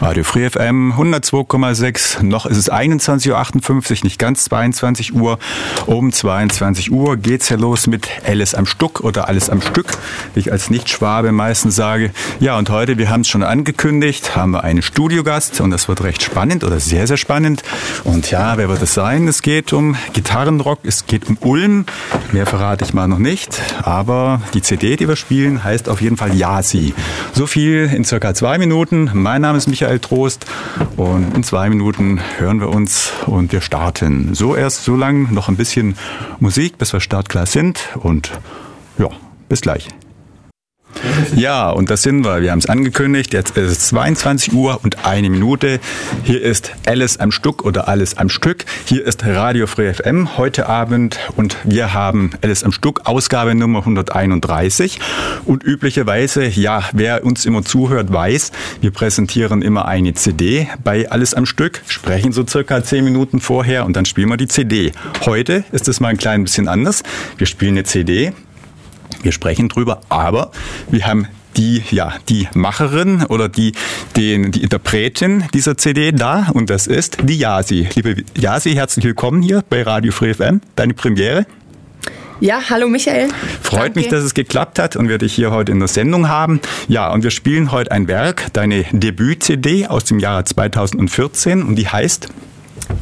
Radio Free FM 102,6. Noch ist es 21.58 Uhr, nicht ganz 22 Uhr. Um 22 Uhr geht's ja los mit Alice am Stuck oder Alles am Stück, wie ich als Nicht-Schwabe meistens sage. Ja, und heute, wir haben es schon angekündigt, haben wir einen Studiogast und das wird recht spannend oder sehr, sehr spannend. Und ja, wer wird es sein? Es geht um Gitarrenrock, es geht um Ulm. Mehr verrate ich mal noch nicht. Aber die CD, die wir spielen, heißt auf jeden Fall Yasi. So viel in circa zwei Minuten. Mein Name ist Michael Michael Trost. Und in zwei Minuten hören wir uns und wir starten. So erst so lang noch ein bisschen Musik, bis wir startklar sind. Und ja, bis gleich. Ja, und das sind wir. Wir haben es angekündigt. Jetzt ist es 22 Uhr und eine Minute. Hier ist Alice am Stück oder Alles am Stück. Hier ist Radio Free FM heute Abend und wir haben Alice am Stück, Ausgabe Nummer 131. Und üblicherweise, ja, wer uns immer zuhört, weiß, wir präsentieren immer eine CD bei Alles am Stück, sprechen so circa 10 Minuten vorher und dann spielen wir die CD. Heute ist es mal ein klein bisschen anders. Wir spielen eine CD wir sprechen drüber, aber wir haben die, ja, die Macherin oder die, den, die Interpretin dieser CD da und das ist die Yasi. Liebe Yasi, herzlich willkommen hier bei Radio Free FM, deine Premiere. Ja, hallo Michael. Freut Danke. mich, dass es geklappt hat und wir dich hier heute in der Sendung haben. Ja, und wir spielen heute ein Werk, deine Debüt-CD aus dem Jahre 2014 und die heißt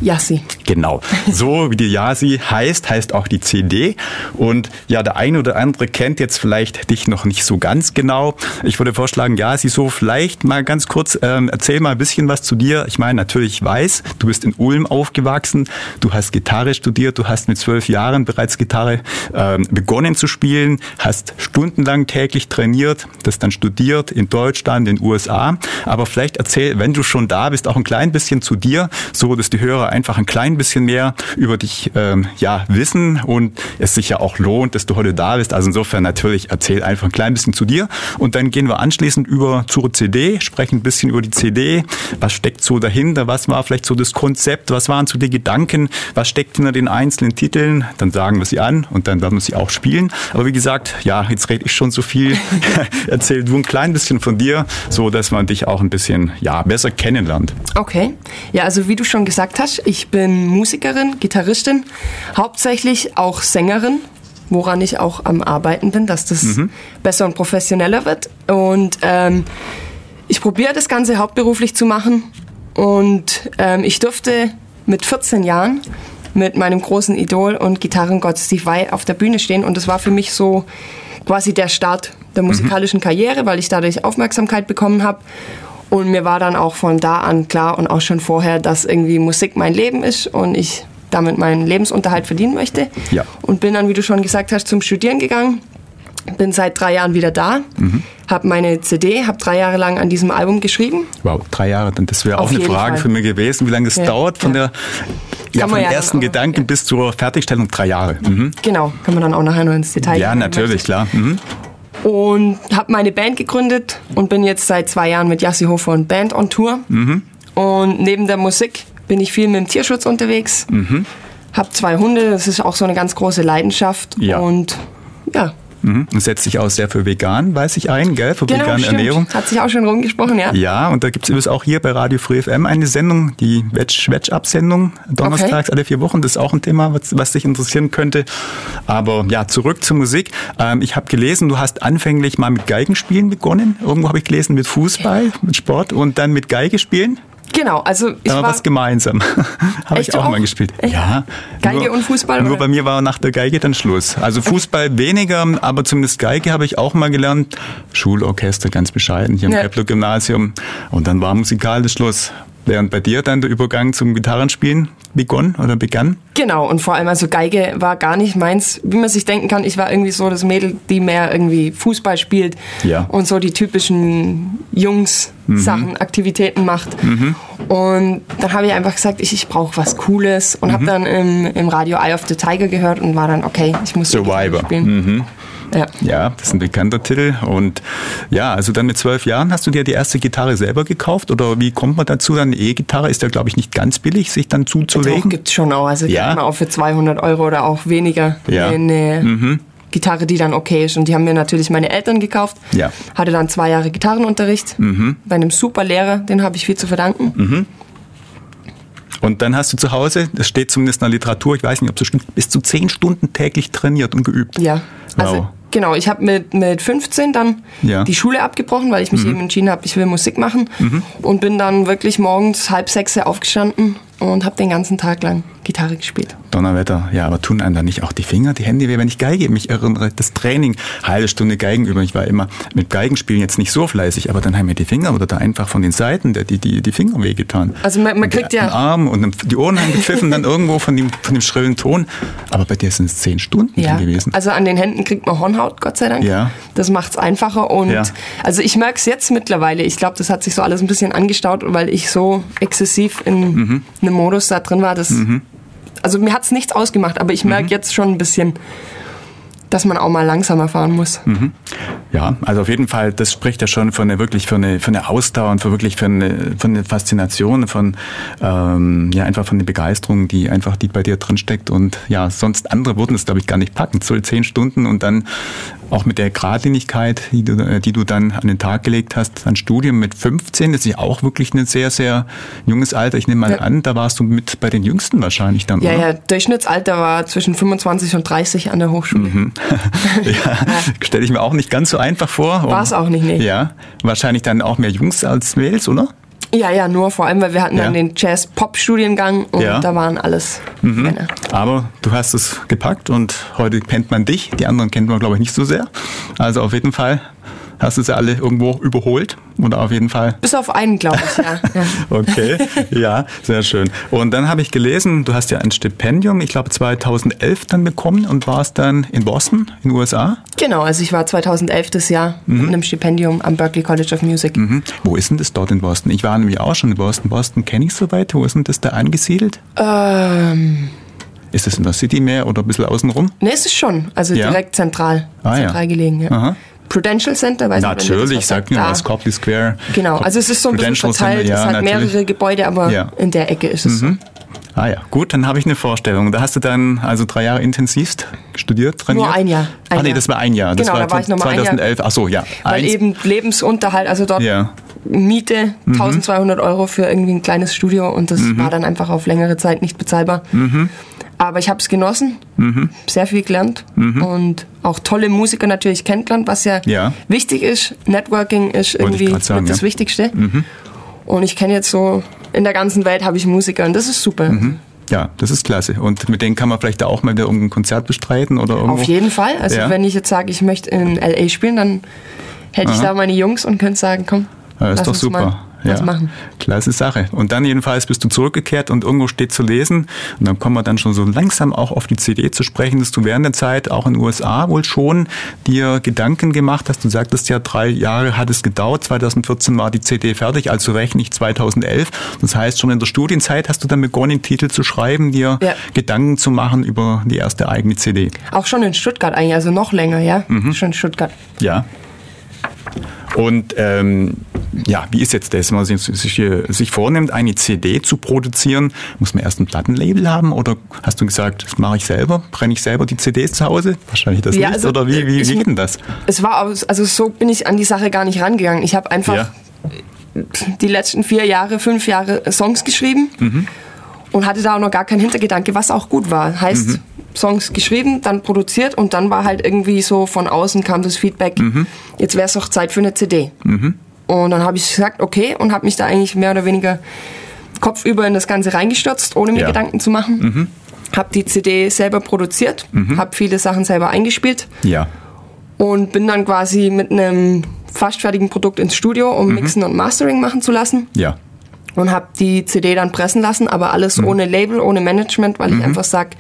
Yassi. Genau. So wie die Yasi heißt, heißt auch die CD. Und ja, der eine oder andere kennt jetzt vielleicht dich noch nicht so ganz genau. Ich würde vorschlagen, Yasi, so vielleicht mal ganz kurz, ähm, erzähl mal ein bisschen was zu dir. Ich meine, natürlich ich weiß, du bist in Ulm aufgewachsen, du hast Gitarre studiert, du hast mit zwölf Jahren bereits Gitarre ähm, begonnen zu spielen, hast stundenlang täglich trainiert, das dann studiert in Deutschland, in den USA. Aber vielleicht erzähl, wenn du schon da bist, auch ein klein bisschen zu dir, so dass die Hörer Hörer einfach ein klein bisschen mehr über dich ähm, ja, wissen und es sich ja auch lohnt, dass du heute da bist. Also insofern natürlich erzähl einfach ein klein bisschen zu dir und dann gehen wir anschließend über zur CD, sprechen ein bisschen über die CD, was steckt so dahinter, was war vielleicht so das Konzept, was waren so die Gedanken, was steckt hinter den einzelnen Titeln, dann sagen wir sie an und dann werden wir sie auch spielen. Aber wie gesagt, ja, jetzt rede ich schon so viel. Erzähl du ein klein bisschen von dir, so dass man dich auch ein bisschen ja, besser kennenlernt. Okay. Ja, also wie du schon gesagt hast, Tasch. Ich bin Musikerin, Gitarristin, hauptsächlich auch Sängerin, woran ich auch am Arbeiten bin, dass das mhm. besser und professioneller wird. Und ähm, ich probiere das Ganze hauptberuflich zu machen. Und ähm, ich durfte mit 14 Jahren mit meinem großen Idol und Gitarrengott Steve Vai auf der Bühne stehen. Und das war für mich so quasi der Start der mhm. musikalischen. Karriere, weil ich dadurch Aufmerksamkeit bekommen habe. Und mir war dann auch von da an klar und auch schon vorher, dass irgendwie Musik mein Leben ist und ich damit meinen Lebensunterhalt verdienen möchte. Ja. Und bin dann, wie du schon gesagt hast, zum Studieren gegangen. Bin seit drei Jahren wieder da, mhm. habe meine CD, habe drei Jahre lang an diesem Album geschrieben. Wow, drei Jahre, das wäre auch eine Frage Fall. für mich gewesen, wie lange es ja. dauert von ja. der ja, vom ja ersten Gedanken bis zur Fertigstellung drei Jahre. Mhm. Genau, kann man dann auch nachher noch ins Detail gehen. Ja, natürlich, klar. Mhm und habe meine Band gegründet und bin jetzt seit zwei Jahren mit Yassi Hofer und Band on Tour. Mhm. Und neben der Musik bin ich viel mit dem Tierschutz unterwegs. Mhm. Hab zwei Hunde, das ist auch so eine ganz große Leidenschaft. Ja. Und ja, Mhm. Und setzt sich auch sehr für vegan, weiß ich ein, gell? Für genau, vegane stimmt. Ernährung. Hat sich auch schon rumgesprochen, ja. Ja, und da gibt es übrigens auch hier bei Radio Free FM eine Sendung, die Wetsch-Up-Sendung, donnerstags okay. alle vier Wochen. Das ist auch ein Thema, was, was dich interessieren könnte. Aber ja, zurück zur Musik. Ähm, ich habe gelesen, du hast anfänglich mal mit Geigenspielen begonnen. Irgendwo habe ich gelesen mit Fußball, mit Sport und dann mit Geige spielen. Genau, also ich da war was gemeinsam. Habe ich auch, auch, mal gespielt. Echt? Ja. Geige nur, und Fußball? Nur oder? bei mir war nach der Geige dann Schluss. Also Fußball weniger, aber zumindest Geige habe ich auch mal gelernt. Schulorchester ganz bescheiden hier im ja. Kepler-Gymnasium. Und dann war musikalisch Schluss. Während bei dir dann der Übergang zum Gitarrenspielen begonnen oder begann? Genau, und vor allem also Geige war gar nicht meins, wie man sich denken kann. Ich war irgendwie so das Mädel, die mehr irgendwie Fußball spielt ja. und so die typischen Jungs-Sachen, mhm. Aktivitäten macht. Mhm. Und dann habe ich einfach gesagt, ich, ich brauche was Cooles und mhm. habe dann im, im Radio Eye of the Tiger gehört und war dann, okay, ich muss Survivor. spielen. Mhm. Ja. ja, das ist ein bekannter Titel. Und ja, also dann mit zwölf Jahren hast du dir die erste Gitarre selber gekauft oder wie kommt man dazu? Dann E-Gitarre ist ja, glaube ich, nicht ganz billig, sich dann zuzulegen. Doch, gibt es schon auch. Also ja. gibt man auch für 200 Euro oder auch weniger ja. eine mhm. Gitarre, die dann okay ist. Und die haben mir natürlich meine Eltern gekauft. Ja. Hatte dann zwei Jahre Gitarrenunterricht bei einem super Lehrer, den habe ich viel zu verdanken. Und dann hast du zu Hause, das steht zumindest in der Literatur, ich weiß nicht, ob es so stimmt, bis zu zehn Stunden täglich trainiert und geübt. Ja, also Wow. Genau, ich habe mit, mit 15 dann Ja. Mhm. die Schule abgebrochen, weil ich mich eben entschieden habe, ich will Musik machen und bin dann wirklich morgens halb sechs aufgestanden und habe den ganzen Tag lang Gitarre gespielt. Donnerwetter, ja, aber tun einem da nicht auch die Finger, die Hände weh, wenn ich Geige, mich erinnere, das Training, halbe Stunde Geigenübung, ich war immer mit Geigenspielen jetzt nicht so fleißig, aber dann haben mir die Finger oder da einfach von den Seiten die, die, die, die Finger wehgetan. Also man, man kriegt den ja Arm und die Ohren haben gepfiffen dann irgendwo von dem, von dem schrillen Ton, aber bei dir sind es zehn Stunden Ja, gewesen. also an den Händen kriegt man Hornhaut, Gott sei Dank. Ja. Das macht es einfacher und Ja. also ich merke es jetzt mittlerweile. Ich glaube, das hat sich so alles ein bisschen angestaut, weil ich so exzessiv in Mhm. einem Modus da drin war. Das, Also mir hat es nichts ausgemacht, aber ich merke Mhm. jetzt schon ein bisschen, dass man auch mal langsamer fahren muss. Mhm. Ja, also auf jeden Fall, das spricht ja schon von eine wirklich für eine, für eine Ausdauer und für wirklich für eine, für eine Faszination, von ähm, ja einfach von der Begeisterung, die einfach die bei dir drin steckt und ja, sonst andere würden es glaube ich gar nicht packen. So zehn Stunden und dann auch mit der Gradlinigkeit, die du, die du dann an den Tag gelegt hast, ein Studium mit 15, das ist ja auch wirklich ein sehr, sehr junges Alter. Ich nehme mal Ja. an, da warst du mit bei den Jüngsten wahrscheinlich dann, Ja, oder? ja, Durchschnittsalter war zwischen 25 und 30 an der Hochschule. Mhm. ja, stelle ich mir auch nicht ganz so einfach vor. War es auch nicht, nee. Ja, wahrscheinlich dann auch mehr Jungs als Mädels, oder? Ja, ja, nur vor allem, weil wir hatten Ja. dann den Jazz-Pop-Studiengang und Ja. Mhm. da waren alles Männer. Aber du hast es gepackt und heute kennt man dich. Die anderen kennt man, glaube ich, nicht so sehr. Also auf jeden Fall hast du sie alle irgendwo überholt oder auf jeden Fall. Bis auf einen, glaube ich, ja. ja. Okay, ja, sehr schön. Und dann habe ich gelesen, du hast ja ein Stipendium, ich glaube 2011 dann bekommen und warst dann in Boston, in den USA. Genau, also ich war 2011 das Jahr mit einem Stipendium am Berklee College of Music. Mhm. Wo ist denn das dort in Boston? Ich war nämlich auch schon in Boston. Boston kenne ich soweit. Wo ist denn das da angesiedelt? Ähm, Ist das in der City mehr oder ein bisschen außenrum? ne, es ist schon, also Ja. direkt zentral, Ah, ja. zentral gelegen. Ja. Aha. Prudential Center, weiß Natürlich, das was sag mir sagt. was. Copley Square. Genau, also es ist so ein bisschen Prudential verteilt, Center, es ja, hat natürlich. mehrere Gebäude, aber Ja. in der Ecke ist es so. Ah ja, gut, dann habe ich eine Vorstellung. Da hast du dann also drei Jahre intensivst studiert, trainiert? Nur ein Jahr. Ein ah nee, das war ein Jahr. Das Genau, war da war ich noch mal ein Jahr. 2011. Ach so, ja. Weil Eins. eben Lebensunterhalt, also dort Ja. Miete, 1200 Euro für irgendwie ein kleines Studio und das Mhm. war dann einfach auf längere Zeit nicht bezahlbar. Aber ich habe es genossen, Mhm. sehr viel gelernt und auch tolle Musiker natürlich kennengelernt, was ja, Ja. wichtig ist. Networking ist ich irgendwie sagen, das ja. Mhm. Wichtigste. Und ich kenne jetzt so, in der ganzen Welt habe ich Musiker und das ist super. Ja, das ist klasse. Und mit denen kann man vielleicht auch mal wieder irgendein Konzert bestreiten oder irgendwo. Auf jeden Fall. Also Ja. wenn ich jetzt sage, ich möchte in L.A. spielen, dann hätte ich Aha. da meine Jungs und könnte sagen, komm, Ja, ist lass doch super. mal was ja. machen. Klasse Sache. Und dann jedenfalls bist du zurückgekehrt und irgendwo steht zu lesen. Und dann kommen wir dann schon so langsam auch auf die CD zu sprechen, dass du während der Zeit auch in den USA wohl schon dir Gedanken gemacht hast. Du sagtest ja, drei Jahre hat es gedauert. 2014 war die CD fertig, also rechne ich 2011. Das heißt, schon in der Studienzeit hast du dann begonnen, Titel zu schreiben, dir Ja. Gedanken zu machen über die erste eigene CD. Auch schon in Stuttgart eigentlich, also noch länger, ja. Mhm. Schon in Stuttgart. Ja. Und ähm, ja, wie ist jetzt das, wenn man sich, sich, sich vornimmt, eine CD zu produzieren? Muss man erst ein Plattenlabel haben oder hast du gesagt, das mache ich selber? Brenne ich selber die CDs zu Hause? Wahrscheinlich das Ja, nicht. also, oder wie, wie, ich- wie geht denn das? Es war aus, also so bin ich an die Sache gar nicht rangegangen. Ich habe einfach Ja. die letzten vier Jahre, fünf Jahre Songs geschrieben Mhm. und hatte da auch noch gar keinen Hintergedanke, was auch gut war. Heißt, Mhm. Songs geschrieben, dann produziert und dann war halt irgendwie so von außen kam das Feedback, Mhm. jetzt wäre es doch Zeit für eine CD. Und dann habe ich gesagt, okay, und habe mich da eigentlich mehr oder weniger kopfüber in das Ganze reingestürzt, ohne mir Ja. Mhm. Gedanken zu machen. Habe die CD selber produziert, habe viele Sachen selber eingespielt Ja. und bin dann quasi mit einem fast fertigen Produkt ins Studio, um Mixen und Mastering machen zu lassen Ja. und habe die CD dann pressen lassen, aber alles ohne Label, ohne Management, weil ich einfach sag,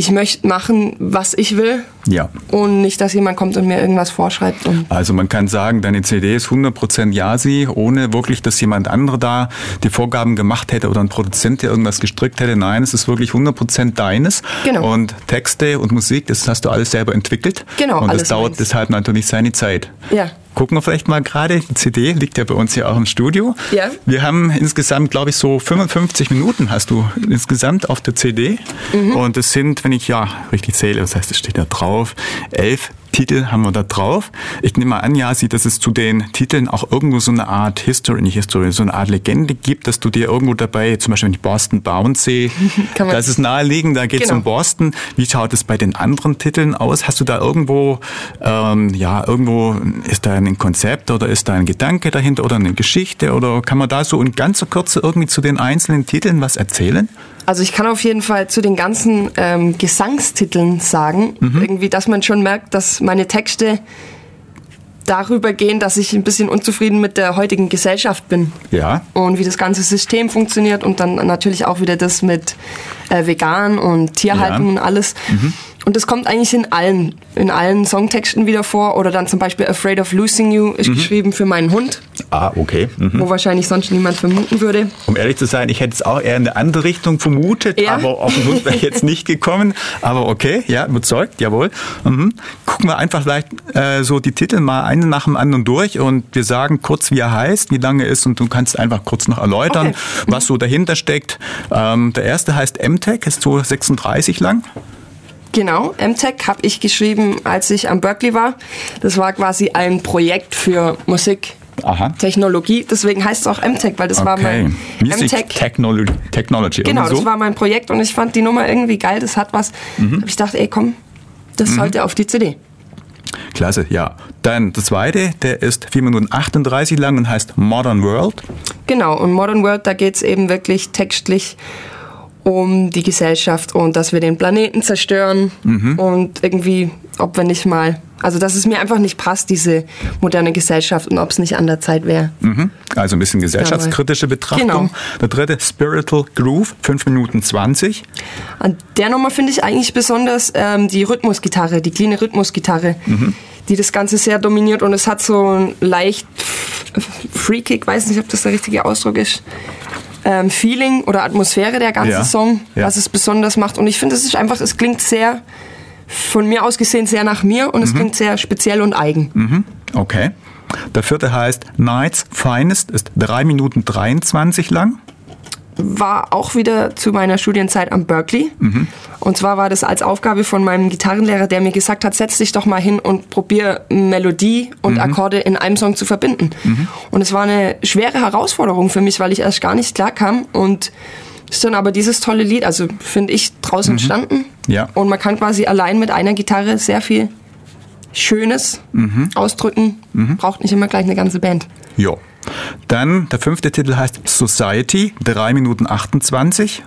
ich möchte machen, was ich will Ja. und nicht, dass jemand kommt und mir irgendwas vorschreibt. Und Also man kann sagen, deine CD ist 100% Yasi, ohne wirklich, dass jemand andere da die Vorgaben gemacht hätte oder ein Produzent, der irgendwas gestrickt hätte. Nein, es ist wirklich 100% deines. Genau. Und Texte und Musik, das hast du alles selber entwickelt. Genau, Und das dauert meins. deshalb natürlich seine Zeit. ja, gucken wir vielleicht mal gerade. Die CD liegt ja bei uns hier auch im Studio. Ja. Wir haben insgesamt, glaube ich, so 55 Minuten hast du insgesamt auf der CD. Mhm. Und es sind, wenn ich ja richtig zähle, das heißt, es steht da drauf, elf Titel haben wir da drauf. Ich nehme mal an, Jasi, dass es zu den Titeln auch irgendwo so eine Art History, nicht History, so eine Art Legende gibt, dass du dir irgendwo dabei, zum Beispiel wenn ich Boston Bound sehe, das ist naheliegend, da geht es genau. um Boston. Wie schaut es bei den anderen Titeln aus? Hast du da irgendwo, ähm, ja, irgendwo, ist da ein Konzept oder ist da ein Gedanke dahinter oder eine Geschichte oder kann man da so in ganzer Kürze irgendwie zu den einzelnen Titeln was erzählen? Also ich kann auf jeden Fall zu den ganzen ähm, Gesangstiteln sagen, mhm. irgendwie, dass man schon merkt, dass meine Texte darüber gehen, dass ich ein bisschen unzufrieden mit der heutigen Gesellschaft bin. Ja. Und wie das ganze System funktioniert und dann natürlich auch wieder das mit äh, vegan und Tierhaltung ja. und alles. Mhm. Und das kommt eigentlich in allen, in allen Songtexten wieder vor. Oder dann zum Beispiel Afraid of Losing You ist mhm. geschrieben für meinen Hund. Ah, okay. Mhm. Wo wahrscheinlich sonst niemand vermuten würde. Um ehrlich zu sein, ich hätte es auch eher in eine andere Richtung vermutet, ja. aber auf den Hund wäre ich jetzt nicht gekommen. Aber okay, ja, überzeugt, jawohl. Mhm. Gucken wir einfach vielleicht äh, so die Titel mal einen nach dem anderen durch und wir sagen kurz, wie er heißt, wie lange er ist und du kannst einfach kurz noch erläutern, okay. was so dahinter steckt. Ähm, der erste heißt MTech, ist so 36 lang. Genau, MTech habe ich geschrieben, als ich am Berkeley war. Das war quasi ein Projekt für Musik. Aha. Technologie, deswegen heißt es auch MTech, weil das okay. war mein Music MTech Technology. Technology genau, so? das war mein Projekt und ich fand die Nummer irgendwie geil, das hat was. Mhm. ich dachte, ey komm, das mhm. sollte auf die CD. Klasse, ja. Dann der zweite, der ist 4 Minuten 38 lang und heißt Modern World. Genau, und Modern World, da geht es eben wirklich textlich um die Gesellschaft und dass wir den Planeten zerstören mhm. und irgendwie, ob wir nicht mal, also dass es mir einfach nicht passt, diese moderne Gesellschaft und ob es nicht an der Zeit wäre. Mhm. Also ein bisschen gesellschaftskritische Betrachtung. Genau. Der dritte, Spiritual Groove, 5 Minuten 20. An der Nummer finde ich eigentlich besonders ähm, die Rhythmusgitarre, die cleane Rhythmusgitarre. Mhm die das Ganze sehr dominiert und es hat so ein leicht freakig, weiß nicht, ob das der richtige Ausdruck ist, ähm, Feeling oder Atmosphäre der ganze ja. Song, ja. was es besonders macht. Und ich finde, es ist einfach, es klingt sehr, von mir aus gesehen, sehr nach mir und mhm. es klingt sehr speziell und eigen. Mhm. Okay. Der vierte heißt Nights Finest, ist 3 Minuten 23 lang war auch wieder zu meiner Studienzeit am Berkeley. Mhm. Und zwar war das als Aufgabe von meinem Gitarrenlehrer, der mir gesagt hat, setz dich doch mal hin und probier Melodie und mhm. Akkorde in einem Song zu verbinden. Mhm. Und es war eine schwere Herausforderung für mich, weil ich erst gar nicht klar kam und ist dann aber dieses tolle Lied, also finde ich, draußen mhm. entstanden. Ja. Und man kann quasi allein mit einer Gitarre sehr viel Schönes mhm. ausdrücken. Mhm. Braucht nicht immer gleich eine ganze Band. Ja. Dann der fünfte Titel heißt Society, 3 Minuten 28.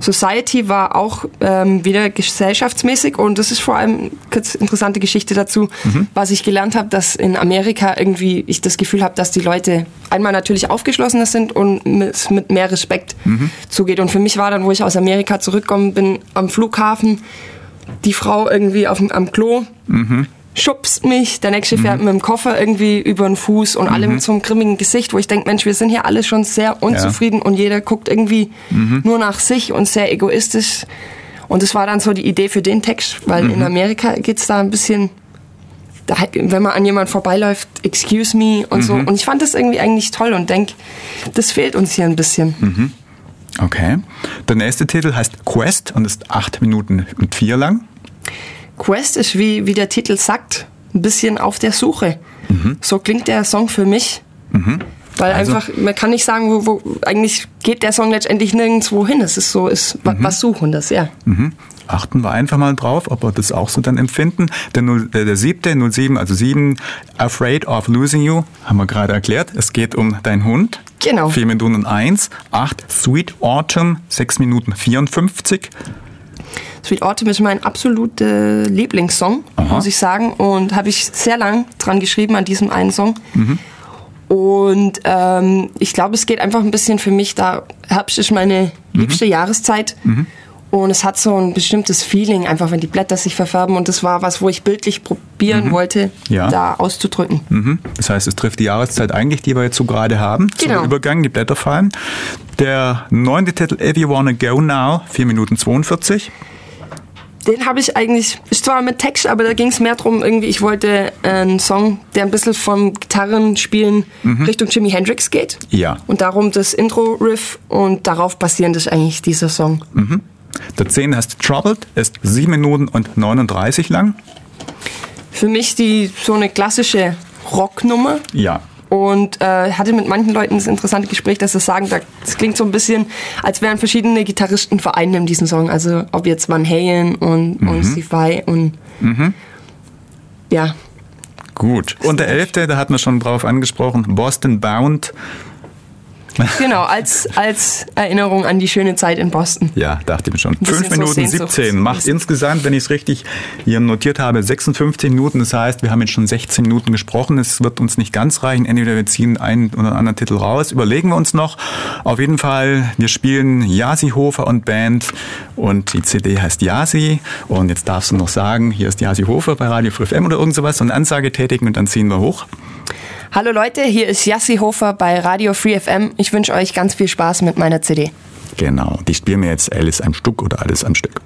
Society war auch ähm, wieder gesellschaftsmäßig und das ist vor allem eine interessante Geschichte dazu, mhm. was ich gelernt habe, dass in Amerika irgendwie ich das Gefühl habe, dass die Leute einmal natürlich aufgeschlossener sind und mit, mit mehr Respekt mhm. zugeht. Und für mich war dann, wo ich aus Amerika zurückgekommen bin, am Flughafen die Frau irgendwie auf, am Klo. Mhm schubst mich, der nächste fährt mhm. mit dem Koffer irgendwie über den Fuß und mhm. alle mit so einem grimmigen Gesicht, wo ich denke, Mensch, wir sind hier alle schon sehr unzufrieden ja. und jeder guckt irgendwie mhm. nur nach sich und sehr egoistisch. Und das war dann so die Idee für den Text, weil in mhm. Amerika geht es da ein bisschen, da, wenn man an jemand vorbeiläuft, excuse me und so. Mhm. Und ich fand das irgendwie eigentlich toll und denke, das fehlt uns hier ein bisschen. Mhm. Okay. Der nächste Titel heißt Quest und ist acht Minuten und vier lang. Quest ist, wie, wie der Titel sagt, ein bisschen auf der Suche. Mhm. So klingt der Song für mich. Mhm. Weil also, einfach, man kann nicht sagen, wo, wo, eigentlich geht der Song letztendlich nirgendwo hin. Es ist so, ist mhm. was Suchendes, ja. Mhm. Achten wir einfach mal drauf, ob wir das auch so dann empfinden. Der, 0, der, der siebte, 07, also 7, Afraid of Losing You, haben wir gerade erklärt. Es geht um deinen Hund. Genau. 4 Minuten 1. 8, Sweet Autumn, 6 Minuten 54. Sweet Autumn ist mein absoluter Lieblingssong, Aha. muss ich sagen. Und habe ich sehr lang dran geschrieben an diesem einen Song. Mhm. Und ähm, ich glaube, es geht einfach ein bisschen für mich da. Herbst ist meine mhm. liebste Jahreszeit. Mhm. Und es hat so ein bestimmtes Feeling, einfach wenn die Blätter sich verfärben. Und das war was, wo ich bildlich probieren mhm. wollte, ja. da auszudrücken. Mhm. Das heißt, es trifft die Jahreszeit eigentlich, die wir jetzt so gerade haben. Genau. Zum Übergang, die Blätter fallen. Der neunte Titel, If You Wanna Go Now, 4 Minuten 42. den habe ich eigentlich, ist zwar mit Text, aber da ging es mehr darum, irgendwie, ich wollte einen Song, der ein bisschen vom Gitarrenspielen mhm. Richtung Jimi Hendrix geht. Ja. Und darum das Intro-Riff und darauf basierend ist eigentlich dieser Song. Mhm. Der 10 heißt Troubled, ist 7 Minuten und 39 lang. Für mich die so eine klassische Rocknummer. Ja und äh, hatte mit manchen Leuten das interessante Gespräch, dass sie sagen, das klingt so ein bisschen, als wären verschiedene Gitarristen vereint in diesem Song. Also ob jetzt Van Halen und, mhm. und Steve Vai und mhm. ja. Gut. Und der elfte, da hatten wir schon drauf angesprochen, Boston Bound. Genau, als, als Erinnerung an die schöne Zeit in Boston. Ja, dachte ich mir schon. 5 Minuten so 17 macht insgesamt, wenn ich es richtig hier notiert habe, 56 Minuten. Das heißt, wir haben jetzt schon 16 Minuten gesprochen. Es wird uns nicht ganz reichen. Entweder wir ziehen einen oder anderen Titel raus. Überlegen wir uns noch. Auf jeden Fall, wir spielen Yasi Hofer und Band und die CD heißt Yasi. Und jetzt darfst du noch sagen, hier ist Yasi Hofer bei Radio 5 FM oder irgend sowas und Ansage tätigen und dann ziehen wir hoch. Hallo Leute, hier ist Jassi Hofer bei Radio Free FM. Ich wünsche euch ganz viel Spaß mit meiner CD. Genau, die spielen wir jetzt Alice am Stück oder alles am Stück.